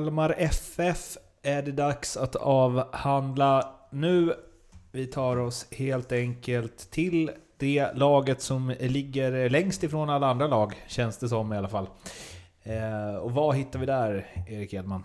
Kalmar FF är det dags att avhandla nu. Vi tar oss helt enkelt till det laget som ligger längst ifrån alla andra lag, känns det som i alla fall. Eh, och vad hittar vi där, Erik Edman?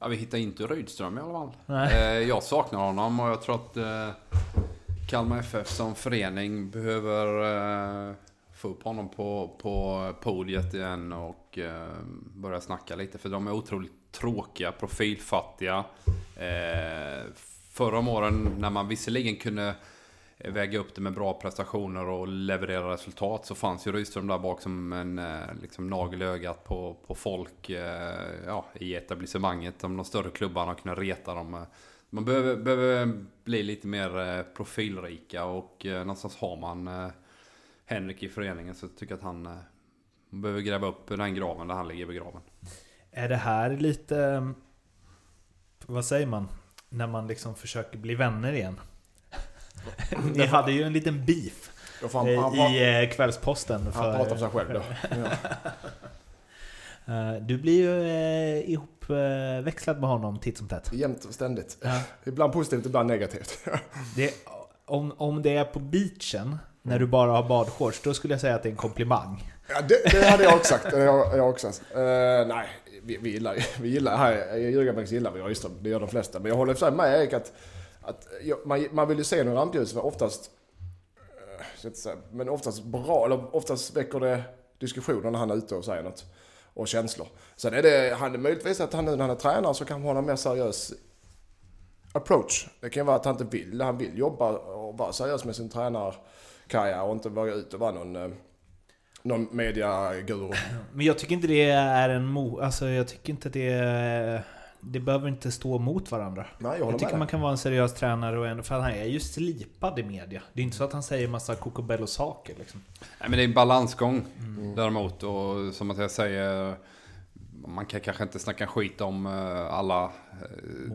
Ja, vi hittar inte Rydström i alla fall. Eh, jag saknar honom och jag tror att eh, Kalmar FF som förening behöver eh, få upp honom på, på podiet igen och eh, börja snacka lite. För de är otroligt tråkiga, profilfattiga. Eh, förra om åren när man visserligen kunde väga upp det med bra prestationer och leverera resultat så fanns ju Rydström där bak som en eh, liksom, nagel i ögat på, på folk eh, ja, i etablissemanget. De, de större klubbarna kunde reta dem. Man behöver, behöver bli lite mer eh, profilrika och eh, någonstans har man eh, Henrik i föreningen så jag tycker att han eh, behöver gräva upp den graven där han ligger begraven. Är det här lite... Vad säger man? När man liksom försöker bli vänner igen. Ni hade ju en liten beef han, han, han, i eh, Kvällsposten. han för- pratar för sig själv då. Ja. Eh, Du blir ju eh, ihopväxlad med honom titt som tätt. Jämt och ständigt. Ja. Ibland positivt, ibland negativt. Det, om, om det är på beachen, när du bara har badshorts, då skulle jag säga att det är en komplimang. Ja, det, det hade jag också sagt. Det har jag också sagt. Eh, nej, vi, vi gillar vi gillar här i Ljugarbänks gillar vi Rydström. Det gör de flesta. Men jag håller för sig med Erik att, att ja, man, man vill ju se några rampljus för oftast eh, säga, men oftast bra, eller oftast väcker det diskussioner när han är ute och säger något. Och känslor. Sen är det, han möjligtvis att han nu när han är tränare så kan han ha en mer seriös approach. Det kan ju vara att han inte vill, han vill jobba och vara seriös med sin tränare tränarkarriär och inte våga ut och vara någon, eh, någon mediaguru. Men jag tycker inte det är en mo... Alltså jag tycker inte det... är- Det behöver inte stå mot varandra. Nej, jag Jag, tycker med man kan vara en seriös tränare och en... För han är ju slipad i media. Det är inte så att han säger massa kokobello-saker liksom. Nej, men det är en balansgång däremot. Och som att jag säger, man kan kanske inte snacka skit om eh, alla eh,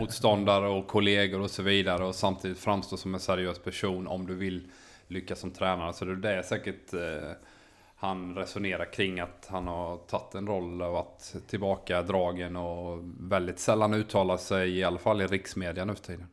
motståndare och kollegor och så vidare. Och samtidigt framstå som en seriös person om du vill lyckas som tränare. Så det är säkert eh, han resonerar kring att han har tagit en roll och varit tillbaka dragen och väldigt sällan uttalar sig, i alla fall i riksmedia nu för tiden.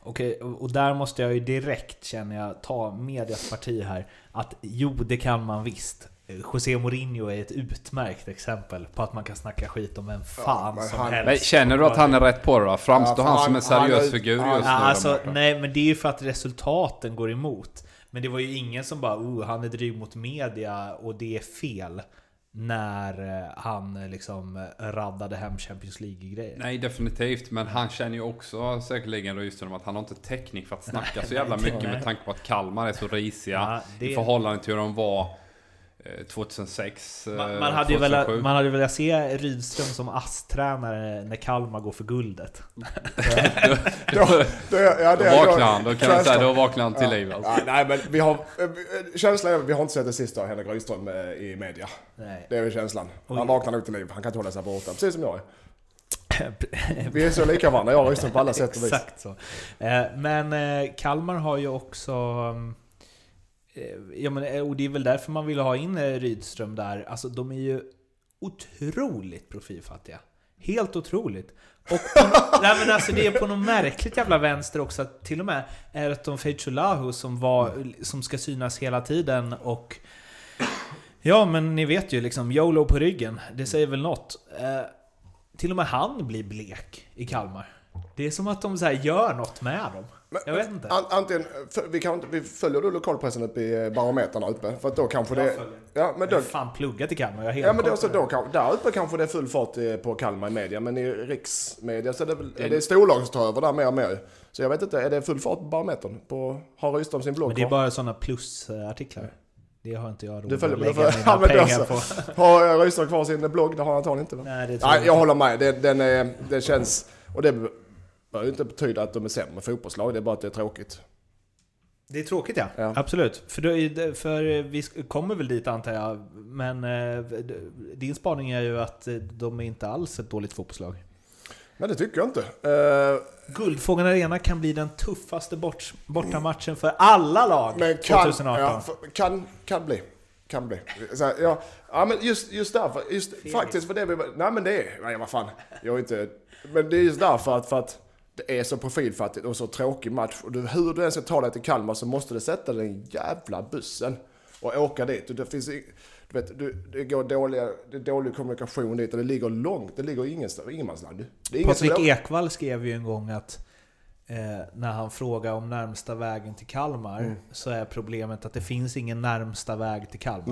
Okej, och där måste jag ju direkt känner jag ta medias parti här. Att jo, det kan man visst. José Mourinho är ett utmärkt exempel på att man kan snacka skit om vem fan men som han- helst. Men känner du att han är rätt på det då? Framstår Ja, han som en han- han seriös är- figur han- just nu? Ja, alltså, nej, men det är ju för att resultaten går emot. Men det var ju ingen som bara oh, han är dryg mot media och det är fel. När eh, han eh, liksom eh, raddade hem Champions League-grejer. Nej, definitivt. Men han känner ju också säkerligen Rydström att han har inte täckning för att snacka så jävla mycket nej. med tanke på att Kalmar är så risiga Ja, det- i förhållande till hur de var 2006, eh, Man, man, hade ju velat, 2007. man hade velat se Rydström som ASS-tränare när Kalmar går för guldet. då, ja, vaknar han. Då kan man säga, Tvärstopp. då vaknar han till liv alltså. Ja, nej men vi har, eh, känslan är vi har inte sett det sista av Henrik Rydström eh, i media. Nej. Det är väl känslan. Han Oj. vaknar nog till liv, han kan inte hålla sig borta. Precis som jag är. Vi är så lika varandra, jag och Rydström på alla sätt och vis. Exakt så. Eh, Men eh, Kalmar har ju också... eh, Ja, men, eh, och det är väl därför man vill ha in eh, Rydström där. Alltså de är ju otroligt profilfattiga. Helt otroligt. Och nej, men alltså, det är på något märkligt jävla vänster också att till och med Erton Feitjolahu som, var, som ska synas hela tiden och Ja men ni vet ju liksom, YOLO på ryggen, det säger väl något. Eh, till och med han blir blek i Kalmar. Det är som att de så här gör något med dem. Men- Jag vet inte. An, antingen, för, vi, kan, inte- vi följer då lokalpressen uppe i eh, barometern där uppe. För att då kanske det... Ja, men Jag då, har fan pluggat i Kalmar, jag ja, men då, så det. då, kan- där uppe kanske det är full fart eh, på Kalmar i media. Men i riksmedia så är det, är det storlag som tar över där mer och mer. Så jag vet inte, är det full fart på barometern? På, har Rydström sin blogg Men det är bara sådana plusartiklar. Det har inte jag råd Du följer- att lägga du får- mina ja, pengar så. på. Har eh, Rydström kvar sin blogg? Det har han antagligen inte va? Nej, det tror Nej, jag jag inte. håller med. Det, den är, det känns... Och det behöver ju inte betyda att de är sämre fotbollslag. Det är bara att det är tråkigt. Det är tråkigt ja. Ja. Absolut. För, då, för vi kommer väl dit antar jag. Men eh, din spaning är ju att eh, de är inte alls ett dåligt fotbollslag. Men det tycker jag inte. Uh, Guldfågeln Arena kan bli den tuffaste bort, bortamatchen för alla lag men kan, 2018. ja, för- kan, kan bli. kan bli. Så här, ja, ja, men just, just därför. Just, faktiskt för det vi... Nej men det är... Nej vad fan. Jag är inte... Men det är just därför att, för att det är så profilfattigt och så tråkig match. Och hur du än ska ta dig till Kalmar så måste du sätta den jävla bussen och åka dit. Och det finns... Du vet, du, det går dåliga, det är dålig kommunikation dit och det ligger långt. Det ligger ingenstans, ingenmansland. Det Patrik Ekwall skrev ju en gång att eh, när han frågar om närmsta vägen till Kalmar Mm. så är problemet att det finns ingen närmsta väg till Kalmar.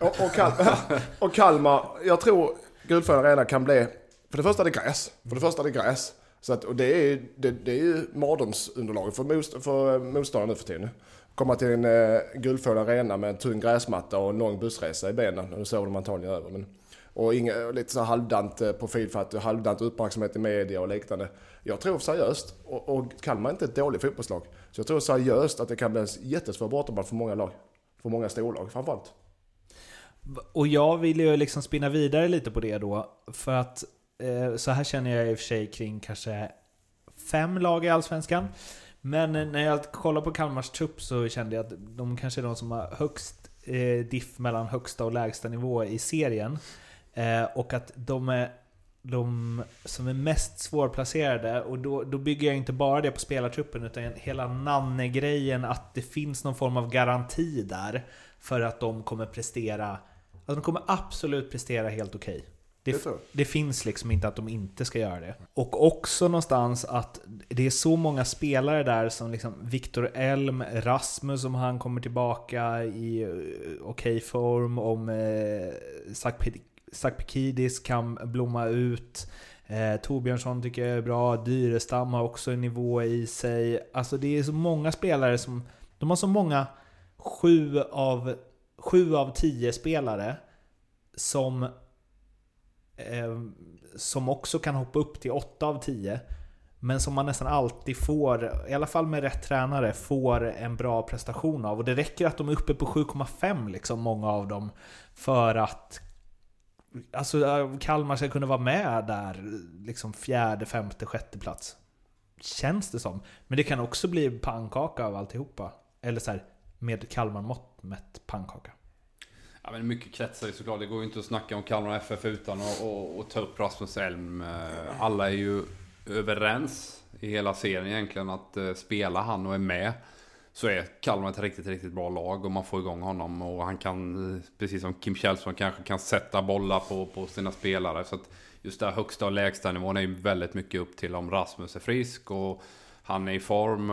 Nej. Och, och, Kal- och Kalmar, jag tror Gudfadern Arena kan bli... För det första är det gräs. För det första är det gräs. Så att, och det är, det, det är ju mardrömsunderlaget för, most, för eh, motståndaren nu för tiden. Komma till en eh, Guldfågeln Arena med en tung gräsmatta och en lång bussresa i benen. Och nu sover de antagligen över. Men, och inga, lite så halvdant eh, profilfatt, halvdant uppmärksamhet i media och liknande. Jag tror seriöst, och, och Kalmar är inte ett dåligt fotbollslag. Så jag tror seriöst att det kan bli en jättesvår bortamatch för många lag. För många storlag framförallt. Och jag vill ju liksom spinna vidare lite på det då. För att Eh, så här känner jag i och för sig kring kanske fem lag i Allsvenskan. Men eh, när jag kollar på Kalmars trupp så kände jag att de kanske är de som har högst eh, diff mellan högsta och lägsta nivå i serien. Och att de är de som är mest svårplacerade, och då, då bygger jag inte bara det på spelartruppen utan hela Nanne-grejen, att det finns någon form av garanti där för att de kommer prestera, att de kommer absolut prestera helt okej. Okay. Det det finns liksom inte att de inte ska göra det. Och också någonstans att det är så många spelare där som liksom Viktor Elm, Rasmus om han kommer tillbaka i eh, okej form, om eh, Sakp- Sakpikidis kan blomma ut. Eh, Torbjörnsson tycker jag är bra, Dyrestam har också en nivå i sig. Alltså det är så många spelare som... De har så många sju av, sju av tio spelare som Eh, som också kan hoppa upp till 8 av 10. Men som man nästan alltid får, i alla fall med rätt tränare, får en bra prestation av. Och det räcker att de är uppe på 7,5 liksom, många av dem. För att alltså, Kalmar ska kunna vara med där, liksom fjärde, femte, sjätte plats. Känns det som. Men det kan också bli pannkaka av alltihopa. Eller så här, med Kalmar-mått mätt pannkaka. Ja, men mycket kretsar ju såklart. Det går ju inte att snacka om Kalmar FF utan att och, och ta upp Rasmus Elm. Eh, alla är ju överens i hela serien egentligen att eh, spela han och är med så är Kalmar ett riktigt, riktigt bra lag och man får igång honom och han kan, eh, precis som Kim Källström kanske kan sätta bollar på, på sina spelare. Så att just där högsta och lägsta nivån är ju väldigt mycket upp till om Rasmus är frisk och han är i form.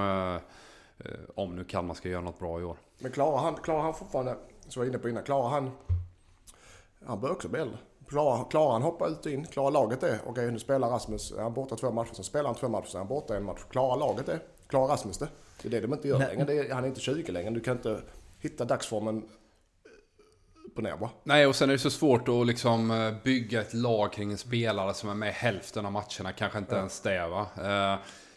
Om nu Kalmar ska göra något bra i år. Men klarar han, klarar han fortfarande, som jag var inne på innan, klarar han... Han bör också bli äldre. Klarar, klarar han hoppa ut och in? Klarar laget det? Okej, nu spelar Rasmus, är han borta två matcher, sen spelar han två matcher, sen är han borta en match. Klarar laget det? Klarar Rasmus det? Det är det de inte gör Nej. längre. Det är, han är inte 20 längre. Du kan inte hitta dagsformen eh, på ner va? Nej, och sen är det så svårt att liksom eh, bygga ett lag kring en spelare som är med hälften av matcherna. Kanske inte ens det va.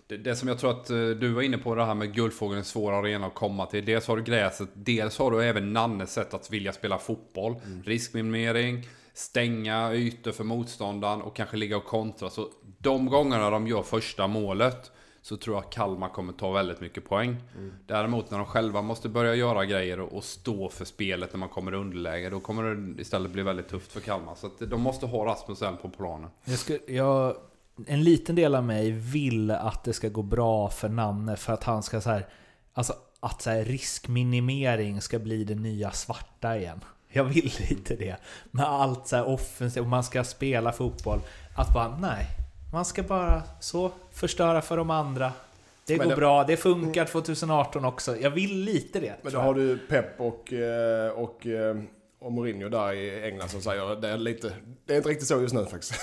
Det, det som jag tror att eh, du var inne på det här med Guldfågeln, en svår arena att komma till. Dels har du gräset, dels har du även Nannes sätt att vilja spela fotboll. Riskminimering, stänga ytor för motståndaren och kanske ligga och kontra. Så de gångerna de gör första målet så tror jag Kalmar kommer ta väldigt mycket poäng. Däremot när de själva måste börja göra grejer och, stå för spelet när man kommer i underläge, då kommer det istället bli väldigt tufft för Kalmar. Så att de måste ha Rasmus Elm på planen. Jag skulle, jag, en liten del av mig vill att det ska gå bra för Nanne för att han ska så här, alltså att så här riskminimering ska bli det nya svarta igen. Jag vill lite det. Med allt så här offensivt och man ska spela fotboll. Att bara, nej. Man ska bara så förstöra för de andra. Det Men går det- bra, det funkar 2018 också. Jag vill lite det. Men då har du Pep och, eh, och, eh, och Mourinho där i England som säger det är lite... Det är inte riktigt så just nu faktiskt.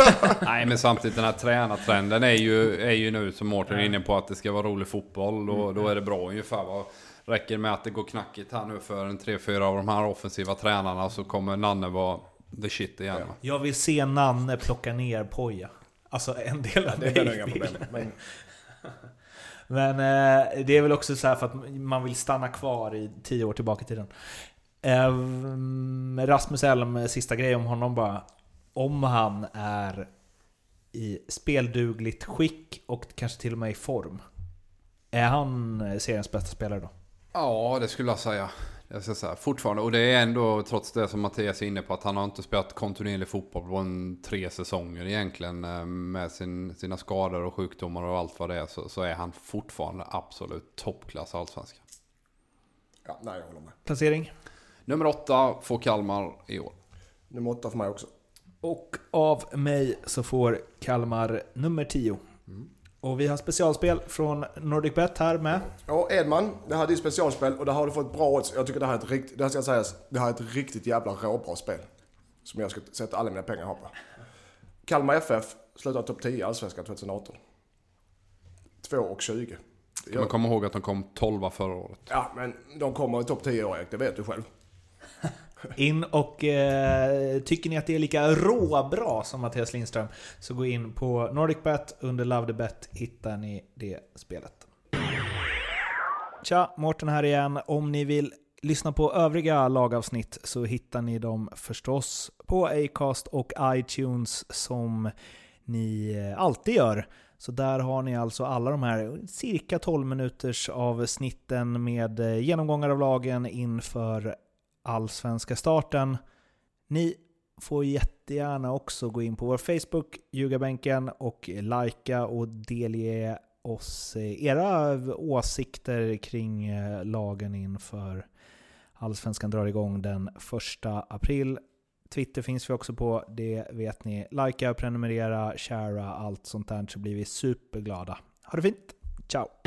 Nej, men samtidigt den här tränartrenden är ju, är ju nu som Mårten är inne på att det ska vara rolig fotboll och då är det bra ungefär. Vad räcker med att det går knackigt här nu för en tre, fyra av de här offensiva tränarna så kommer Nanne vara the shit igen. va? Jag vill se Nanne plocka ner Poja. Alltså en del av Det är nog mig vill. problem. Men Men eh, det är väl också så här för att man vill stanna kvar i tio år tillbaka i tiden. Eh, Rasmus Elm, sista grej om honom bara. Om han är i speldugligt skick och kanske till och med i form. Är han seriens bästa spelare då? Ja, det skulle jag säga. Jag ska säga fortfarande, och det är ändå trots det som Mattias är inne på att han har inte spelat kontinuerlig fotboll på en tre säsonger egentligen eh, med sin, sina skador och sjukdomar och allt vad det är så, så är han fortfarande absolut toppklass allsvenska. Ja, nej, jag håller med. Placering? Nummer åtta får Kalmar i år. Nummer åtta för mig också. Och av mig så får Kalmar nummer 10. Och vi har specialspel från NordicBet här med. Ja, Edman, det här är ditt specialspel och det har du fått bra odds. Jag tycker det här är ett riktigt, det här ska sägas, det här är ett riktigt jävla råbra spel. Som jag ska sätta alla mina pengar på. Kalmar FF slutar topp 10 i Allsvenskan 2018. 2 och 20. Kan man komma ihåg att de kom 12 förra året. Ja, men de kommer i topp 10 år Erik, det vet du själv. In och eh, tycker ni att det är lika råbra som Mattias Lindström så gå in på NordicBet under Love the Bet hittar ni det spelet. Tja, Mårten här igen. Om ni vill lyssna på övriga lagavsnitt så hittar ni dem förstås på Acast och iTunes som ni eh, alltid gör. Så där har ni alltså alla de här cirka 12 minuters avsnitten med eh, genomgångar av lagen inför allsvenska starten. Ni får jättegärna också gå in på vår Facebook, Ljugarbänken, och likea och delge oss eh, era åsikter kring eh, lagen inför allsvenskan drar igång den 1 april. Twitter finns vi också på, det vet ni. Likea, prenumerera, sharea, allt sånt där så blir vi superglada. Ha det fint! Ciao!